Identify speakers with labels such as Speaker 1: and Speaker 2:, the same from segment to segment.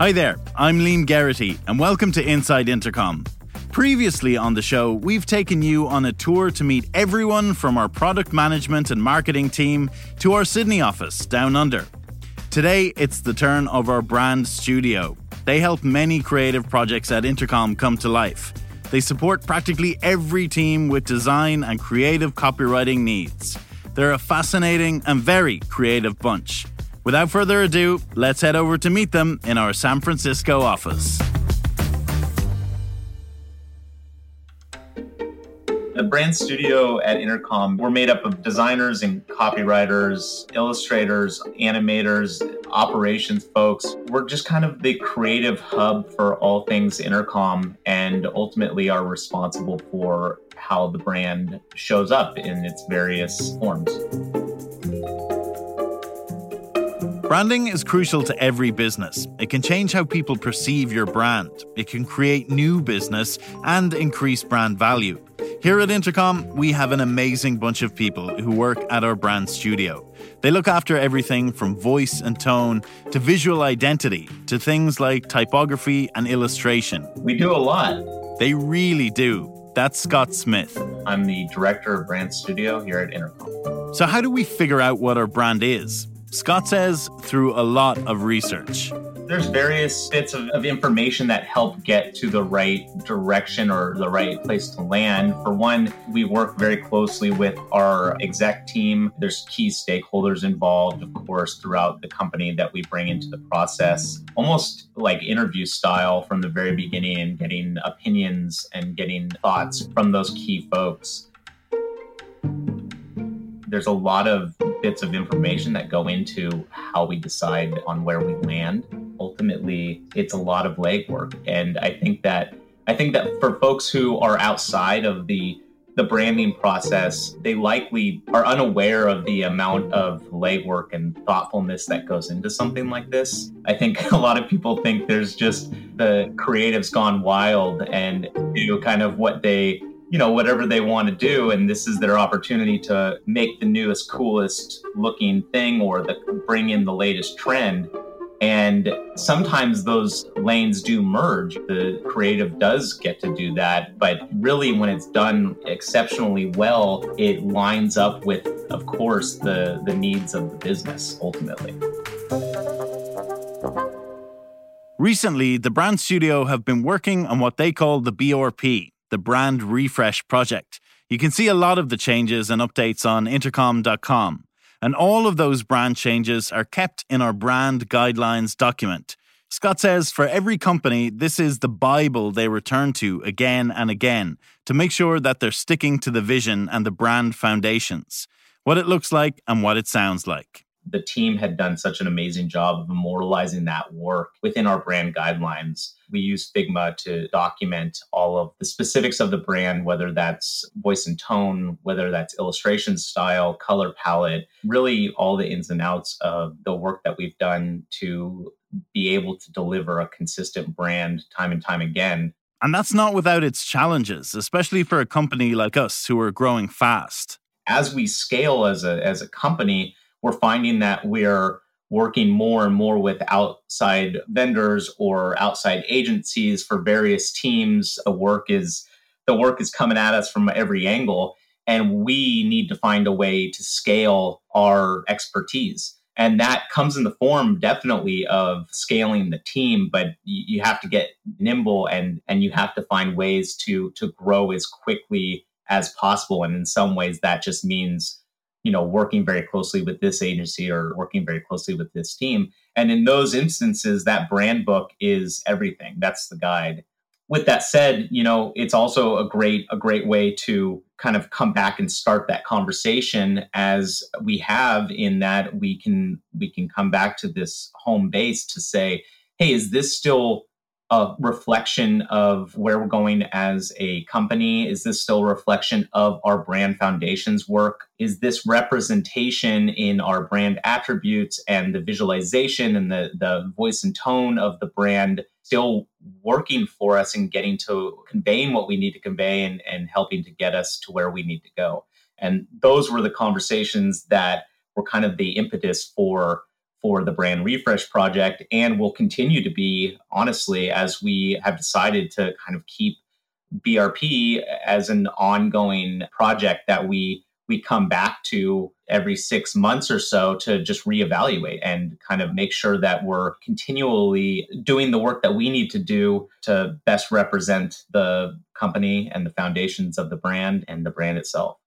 Speaker 1: Hi there, I'm Liam Geraghty, and welcome to Inside Intercom. Previously on the show, we've taken you on a tour to meet everyone from our product management and marketing team to our Sydney office down under. Today, it's the turn of our brand studio. They help many creative projects at Intercom come to life. They support practically every team with design and creative copywriting needs. They're a fascinating and very creative bunch. Without further ado, let's head over to meet them in our San Francisco office.
Speaker 2: The brand studio at Intercom, we're made up of designers and copywriters, illustrators, animators, operations folks. We're just kind of the creative hub for all things Intercom and ultimately are responsible for how the brand shows up in its various forms.
Speaker 1: Branding is crucial to every business. It can change how people perceive your brand, it can create new business, and increase brand value. Here at Intercom, we have an amazing bunch of people who work at our brand studio. They look after everything from voice and tone to visual identity to things like typography and illustration.
Speaker 2: We do a lot.
Speaker 1: They really do. That's Scott Smith.
Speaker 2: I'm the director of brand studio here at Intercom.
Speaker 1: So, how do we figure out what our brand is? Scott says through a lot of research
Speaker 2: there's various bits of, of, information that help get to the right direction or the right place to land. For one, we work very closely with our exec team. There's key stakeholders involved, of course, throughout the company that we bring into the process, almost like interview style from the very beginning getting opinions and getting thoughts from those key folks there's a lot of bits of information that go into how we decide on where we land ultimately it's a lot of legwork. And I think that I think that for folks who are outside of the the branding process, they likely are unaware of the amount of legwork and thoughtfulness that goes into something like this. I think a lot of people think there's just the creatives gone wild and do kind of what they, you know, whatever they want to do. And this is their opportunity to make the newest, coolest looking thing or the, bring in the latest trend. And sometimes those lanes do merge. The creative does get to do that. But really, when it's done exceptionally well, it lines up with, of course, the, the needs of the business ultimately.
Speaker 1: Recently, the brand studio have been working on what they call the BRP, the Brand Refresh Project. You can see a lot of the changes and updates on intercom.com. And all of those brand changes are kept in our brand guidelines document. Scott says for every company, this is the Bible they return to again and again to make sure that they're sticking to the vision and the brand foundations, what it looks like and what it sounds like
Speaker 2: the team had done such an amazing job of immortalizing that work within our brand guidelines. We use Figma to document all of the specifics of the brand, whether that's voice and tone, whether that's illustration style, color palette, really all the ins and outs of the work that we've done to be able to deliver a consistent brand time and time again.
Speaker 1: And that's not without its challenges, especially for a company like us who are growing fast.
Speaker 2: As we scale as a, as a company, we're finding that we're working more and more with outside vendors or outside agencies for various teams. The work is the work is coming at us from every angle, and we need to find a way to scale our expertise. And that comes in the form definitely of scaling the team, but you have to get nimble and and you have to find ways to to grow as quickly as possible. And in some ways, that just means you know working very closely with this agency or working very closely with this team. And in those instances that brand book is everything. That's the guide. With that said you know it's also a great a great way to kind of come back and start that conversation as we have in that we can we can come back to this home base to say hey is this still a reflection of where we're going as a company? Is this still a reflection of our brand foundations work? Is this representation in our brand attributes and the visualization and the, the voice and tone of the brand still working for us and getting to conveying what we need to convey and, and helping to get us to where we need to go? And those were the conversations that were kind of the impetus for for the brand refresh project and will continue to be, honestly, as we have decided to kind of keep BRP as an ongoing project that we we come back to every six months or so to just reevaluate and kind of make sure that we're continually doing the work that we need to do to best represent the company and the foundations of the brand and the brand itself.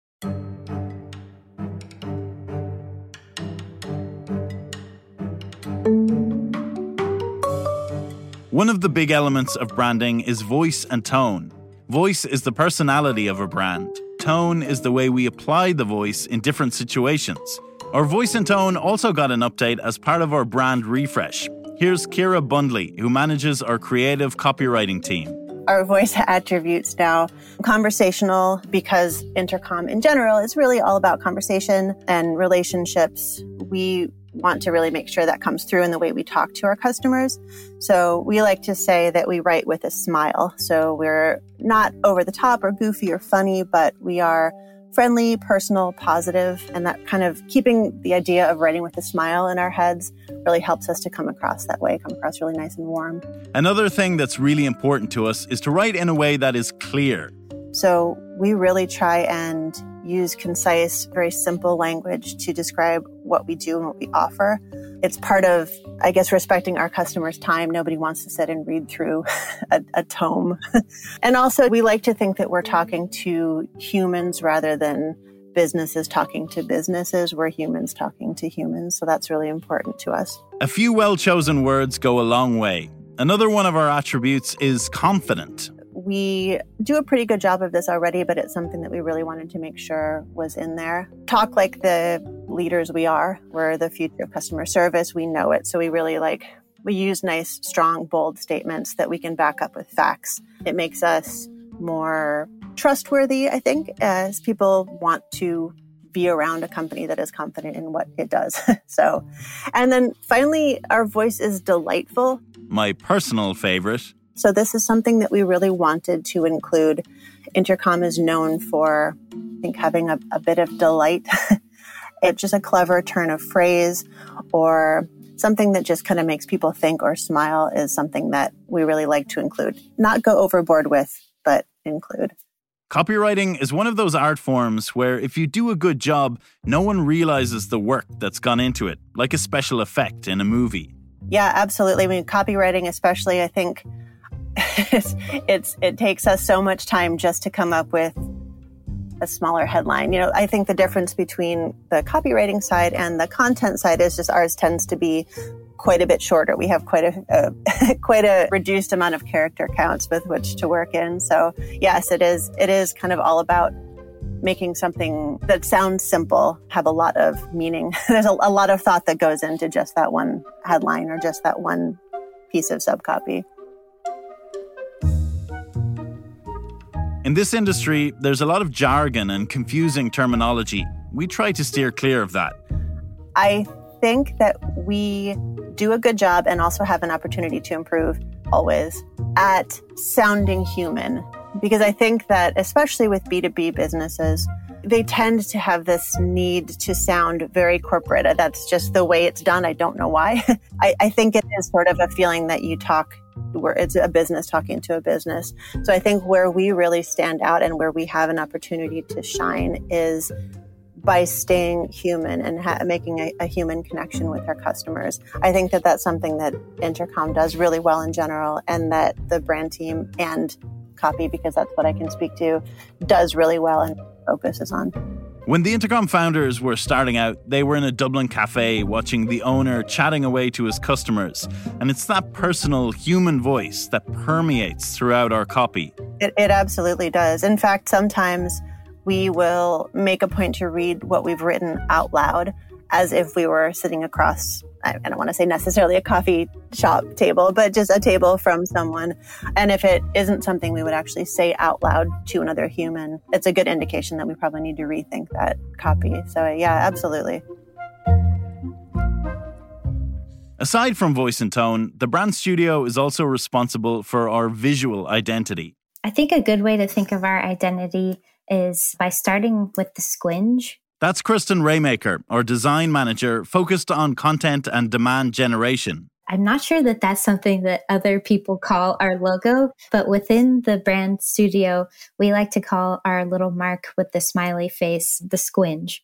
Speaker 1: One of the big elements of branding is voice and tone. Voice is the personality of a brand. Tone is the way we apply the voice in different situations. Our voice and tone also got an update as part of our brand refresh. Here's Kira Bundley, who manages our creative copywriting team.
Speaker 3: Our voice attributes now conversational because intercom in general is really all about conversation and relationships. We want to really make sure that comes through in the way we talk to our customers. So we like to say that we write with a smile. So we're not over the top or goofy or funny, but we are friendly, personal, positive, and that kind of keeping the idea of writing with a smile in our heads really helps us to come across that way, come across really nice and warm.
Speaker 1: Another thing that's really important to us is to write in a way that is clear.
Speaker 3: So we really try and use concise, very simple language to describe what we do and what we offer. It's part of, I guess, respecting our customers' time. Nobody wants to sit and read through a, a tome. and also, we like to think that we're talking to humans rather than businesses talking to businesses. We're humans talking to humans. So that's really important to us.
Speaker 1: A few well chosen words go a long way. Another one of our attributes is confident
Speaker 3: we do a pretty good job of this already, but it's something that we really wanted to make sure was in there. Talk like the leaders we are. We're the future of customer service. We know it. So we really like, we use nice, strong, bold statements that we can back up with facts. It makes us more trustworthy, I think, as people want to be around a company that is confident in what it does. so, and then finally, our voice is delightful.
Speaker 1: My personal favorite
Speaker 3: so this is something that we really wanted to include. Intercom is known for, I think, having a, a bit of delight. it's just a clever turn of phrase or something that just kind of makes people think or smile is something that we really like to include. Not go overboard with, but include.
Speaker 1: Copywriting is one of those art forms where if you do a good job, no one realizes the work that's gone into it, like a special effect in a movie.
Speaker 3: Yeah, absolutely. I mean, copywriting, especially, I think it's, it's it takes us so much time just to come up with a smaller headline. You know, I think the difference between the copywriting side and the content side is just ours tends to be quite a bit shorter. We have quite a, a quite a reduced amount of character counts with which to work in. So yes, it is it is kind of all about making something that sounds simple have a lot of meaning. There's a, a lot of thought that goes into just that one headline or just that one piece of subcopy.
Speaker 1: In this industry, there's a lot of jargon and confusing terminology. We try to steer clear of that.
Speaker 3: I think that we do a good job and also have an opportunity to improve always at sounding human. Because I think that, especially with B2B businesses, they tend to have this need to sound very corporate. That's just the way it's done. I don't know why. I, I think it is sort of a feeling that you talk it's a business talking to a business. So I think where we really stand out and where we have an opportunity to shine is by staying human and ha- making a, a, human connection with our customers. I think that that's something that Intercom does really well in general, and that the brand team and copy, because that's what I can speak to, does really well and focuses on.
Speaker 1: When the Intercom founders were starting out, they were in a Dublin cafe watching the owner chatting away to his customers. And it's that personal human voice that permeates throughout our copy.
Speaker 3: It, it absolutely does. In fact, sometimes we will make a point to read what we've written out loud as if we were sitting across I don't want to say necessarily a coffee shop table, but just a table from someone. And if it isn't something we would actually say out loud to another human, it's a good indication that we probably need to rethink that copy. So, yeah, absolutely.
Speaker 1: Aside from voice and tone, the brand studio is also responsible for our visual identity.
Speaker 4: I think a good way to think of our identity is by starting with the squinge
Speaker 1: That's Kristen Raymaker, our design manager focused on content and demand generation.
Speaker 4: I'm not sure that that's something that other people call our logo, but within the brand studio, we like to call our little mark with the smiley face the squinge.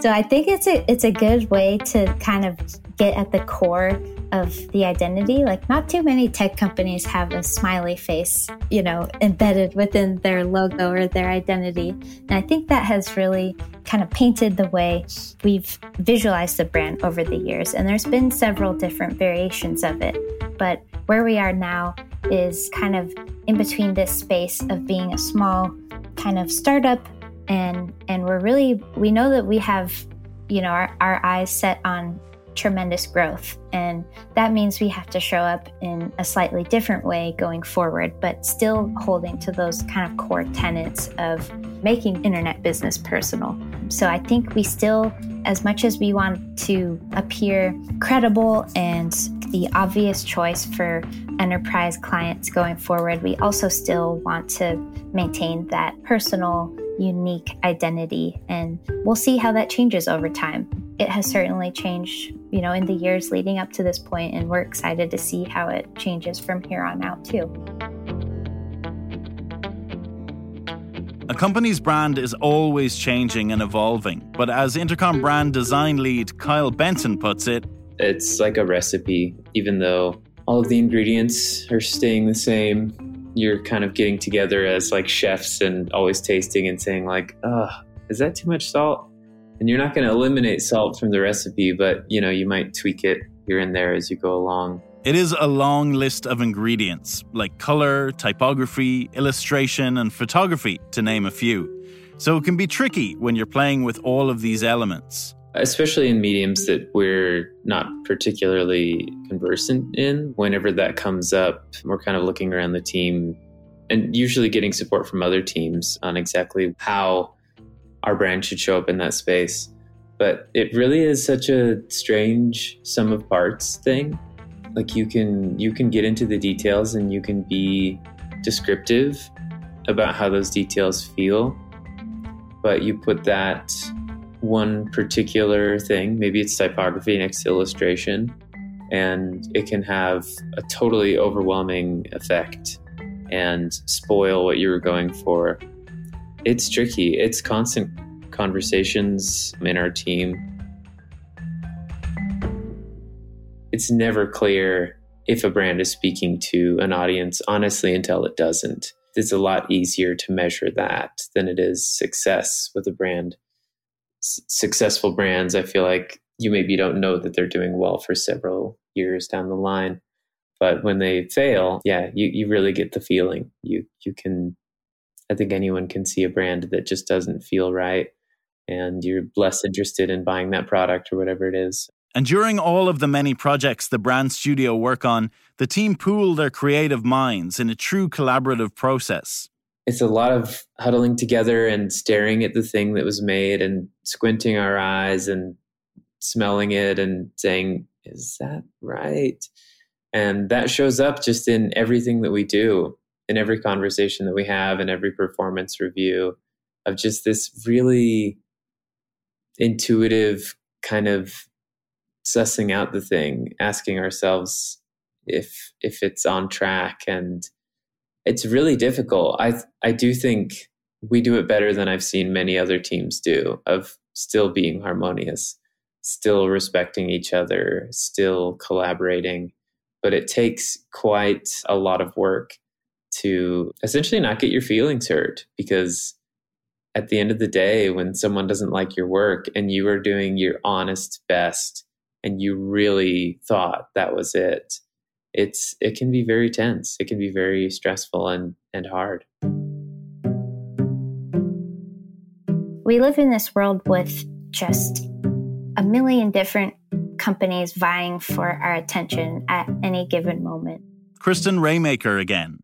Speaker 4: So I think it's a it's a good way to kind of get at the core of the identity. Like not too many tech companies have a smiley face, you know, embedded within their logo or their identity. And I think that has really kind of painted the way we've visualized the brand over the years. And there's been several different variations of it. But where we are now is kind of in between this space of being a small kind of startup and and we're really we know that we have you know our, our eyes set on tremendous growth and that means we have to show up in a slightly different way going forward but still holding to those kind of core tenets of making internet business personal so i think we still as much as we want to appear credible and the obvious choice for enterprise clients going forward we also still want to maintain that personal unique identity. And we'll see how that changes over time. It has certainly changed, you know, in the years leading up to this point, and we're excited to see how it changes from here on out, too.
Speaker 1: A company's brand is always changing and evolving, but as Intercom brand design lead Kyle Benson puts it,
Speaker 5: it's like a recipe, even though all of the ingredients are staying the same you're kind of getting together as like chefs and always tasting and saying like, "Oh, is that too much salt?" And you're not going to eliminate salt from the recipe, but you know, you might tweak it here and there as you go along.
Speaker 1: It is a long list of ingredients like color, typography, illustration, and photography, to name a few. So it can be tricky when you're playing with all of these elements
Speaker 5: especially in mediums that we're not particularly conversant in. Whenever that comes up, we're kind of looking around the team and usually getting support from other teams on exactly how our brand should show up in that space. But it really is such a strange sum of parts thing. Like you can you can get into the details and you can be descriptive about how those details feel, but you put that one particular thing, maybe it's typography next to illustration, and it can have a totally overwhelming effect and spoil what you were going for. It's tricky. It's constant conversations in our team. It's never clear if a brand is speaking to an audience, honestly, until it doesn't. It's a lot easier to measure that than it is success with a brand successful brands, I feel like you maybe don't know that they're doing well for several years down the line. But when they fail, yeah, you, you really get the feeling. You you can I think anyone can see a brand that just doesn't feel right and you're less interested in buying that product or whatever it is.
Speaker 1: And during all of the many projects the brand studio work on, the team pool their creative minds in a true collaborative process
Speaker 5: it's a lot of huddling together and staring at the thing that was made and squinting our eyes and smelling it and saying, is that right? And that shows up just in everything that we do, in every conversation that we have, in every performance review, of just this really intuitive kind of sussing out the thing, asking ourselves if if it's on track and it's really difficult. I I do think we do it better than I've seen many other teams do of still being harmonious, still respecting each other, still collaborating. But it takes quite a lot of work to essentially not get your feelings hurt because at the end of the day, when someone doesn't like your work and you are doing your honest best and you really thought that was it, it's it can be very tense. It can be very stressful and and hard.
Speaker 4: We live in this world with just a million different companies vying for our attention at any given moment.
Speaker 1: Kristen Raymaker again.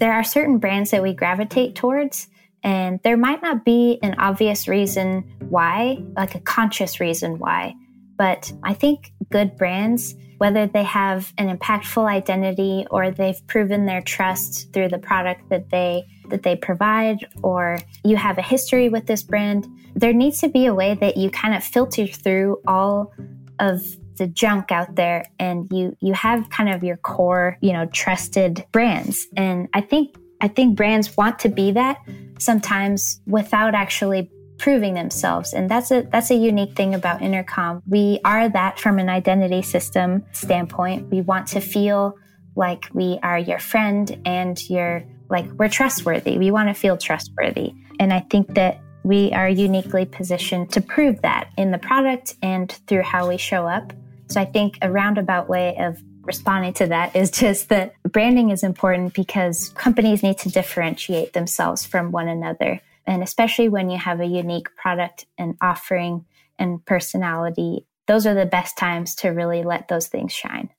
Speaker 4: There are certain brands that we gravitate towards, and there might not be an obvious reason why, like a conscious reason why, but I think good brands whether they have an impactful identity or they've proven their trust through the product that they that they provide or you have a history with this brand there needs to be a way that you kind of filter through all of the junk out there and you you have kind of your core you know trusted brands. And i think i think brands want to be that sometimes without actually proving themselves. And that's a that's a unique thing about intercom. We are that from an identity system standpoint. We want to feel like we are your friend and you're like we're trustworthy. We want to feel trustworthy. And i think that we are uniquely positioned to prove that in the product and through how we show up so i think a roundabout way of responding to that is just that branding is important because companies need to differentiate themselves from one another and especially when you have a unique product and offering and personality, those are the best times to really let those things shine.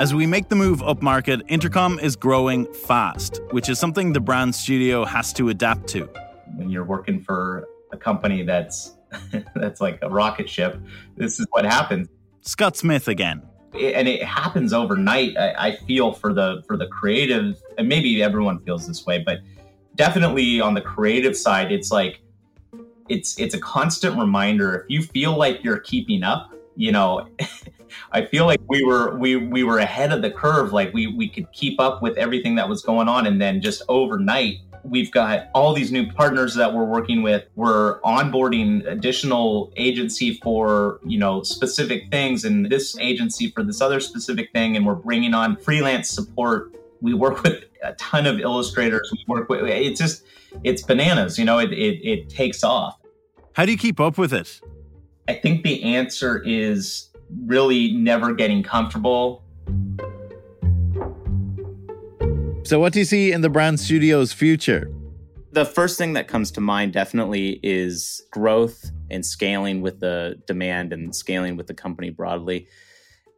Speaker 1: As we make the move upmarket, Intercom is growing fast, which is something the brand studio has to adapt to.
Speaker 6: When you're working for a company that's that's like a rocket ship, this is what happens.
Speaker 1: Scott Smith again.
Speaker 6: And it happens overnight. I, I feel for the for the creative, and maybe everyone feels this way, but definitely on the creative side, it's like it's it's a constant reminder. If you feel like you're keeping up, you know, I feel like we were we we were ahead of the curve. Like we we could keep up with everything that was going on, and then just overnight We've got all these new partners that we're working with. We're onboarding additional agency for, you know, specific things and this agency for this other specific thing. And we're bringing on freelance support. We work with a ton of illustrators. We work with, it's just, it's bananas, you know, it, it, it takes off.
Speaker 1: How do you keep up with it?
Speaker 6: I think the answer is really never getting comfortable
Speaker 1: So, what do you see in the brand studio's future?
Speaker 2: The first thing that comes to mind definitely is growth and scaling with the demand and scaling with the company broadly.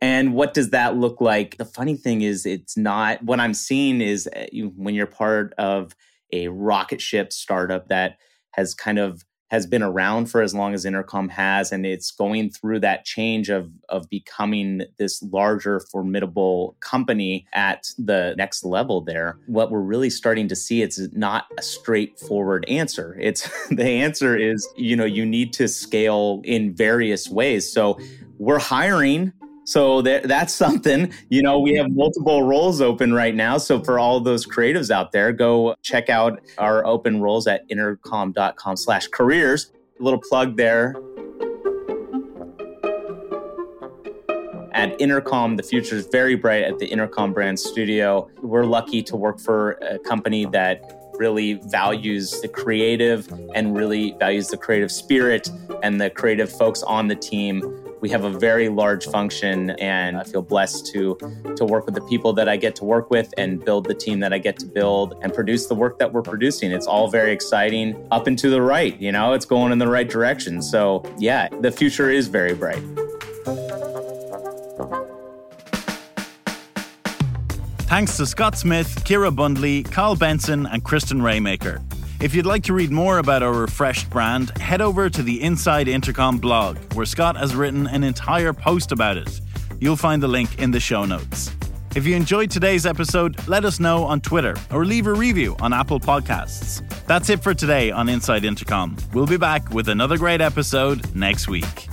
Speaker 2: And what does that look like? The funny thing is, it's not what I'm seeing is uh, when you're part of a rocket ship startup that has kind of has been around for as long as Intercom has, and it's going through that change of of becoming this larger, formidable company at the next level. There, what we're really starting to see it's not a straightforward answer. It's the answer is you know you need to scale in various ways. So we're hiring so that, that's something, you know, we have multiple roles open right now. So for all those creatives out there, go check out our open roles at intercom.com slash careers. A little plug there. At Intercom, the future is very bright at the Intercom brand studio. We're lucky to work for a company that really values the creative and really values the creative spirit and the creative folks on the team we have a very large function and I feel blessed to to work with the people that I get to work with and build the team that I get to build and produce the work that we're producing. It's all very exciting up and to the right, you know, it's going in the right direction. So, yeah, the future is very bright.
Speaker 1: Thanks to Scott Smith, Kira Bundley, Carl Benson, and Kristen Raymaker. If you'd like to read more about our refreshed brand, head over to the Inside Intercom blog, where Scott has written an entire post about it. You'll find the link in the show notes. If you enjoyed today's episode, let us know on Twitter or leave a review on Apple Podcasts. That's it for today on Inside Intercom. We'll be back with another great episode next week.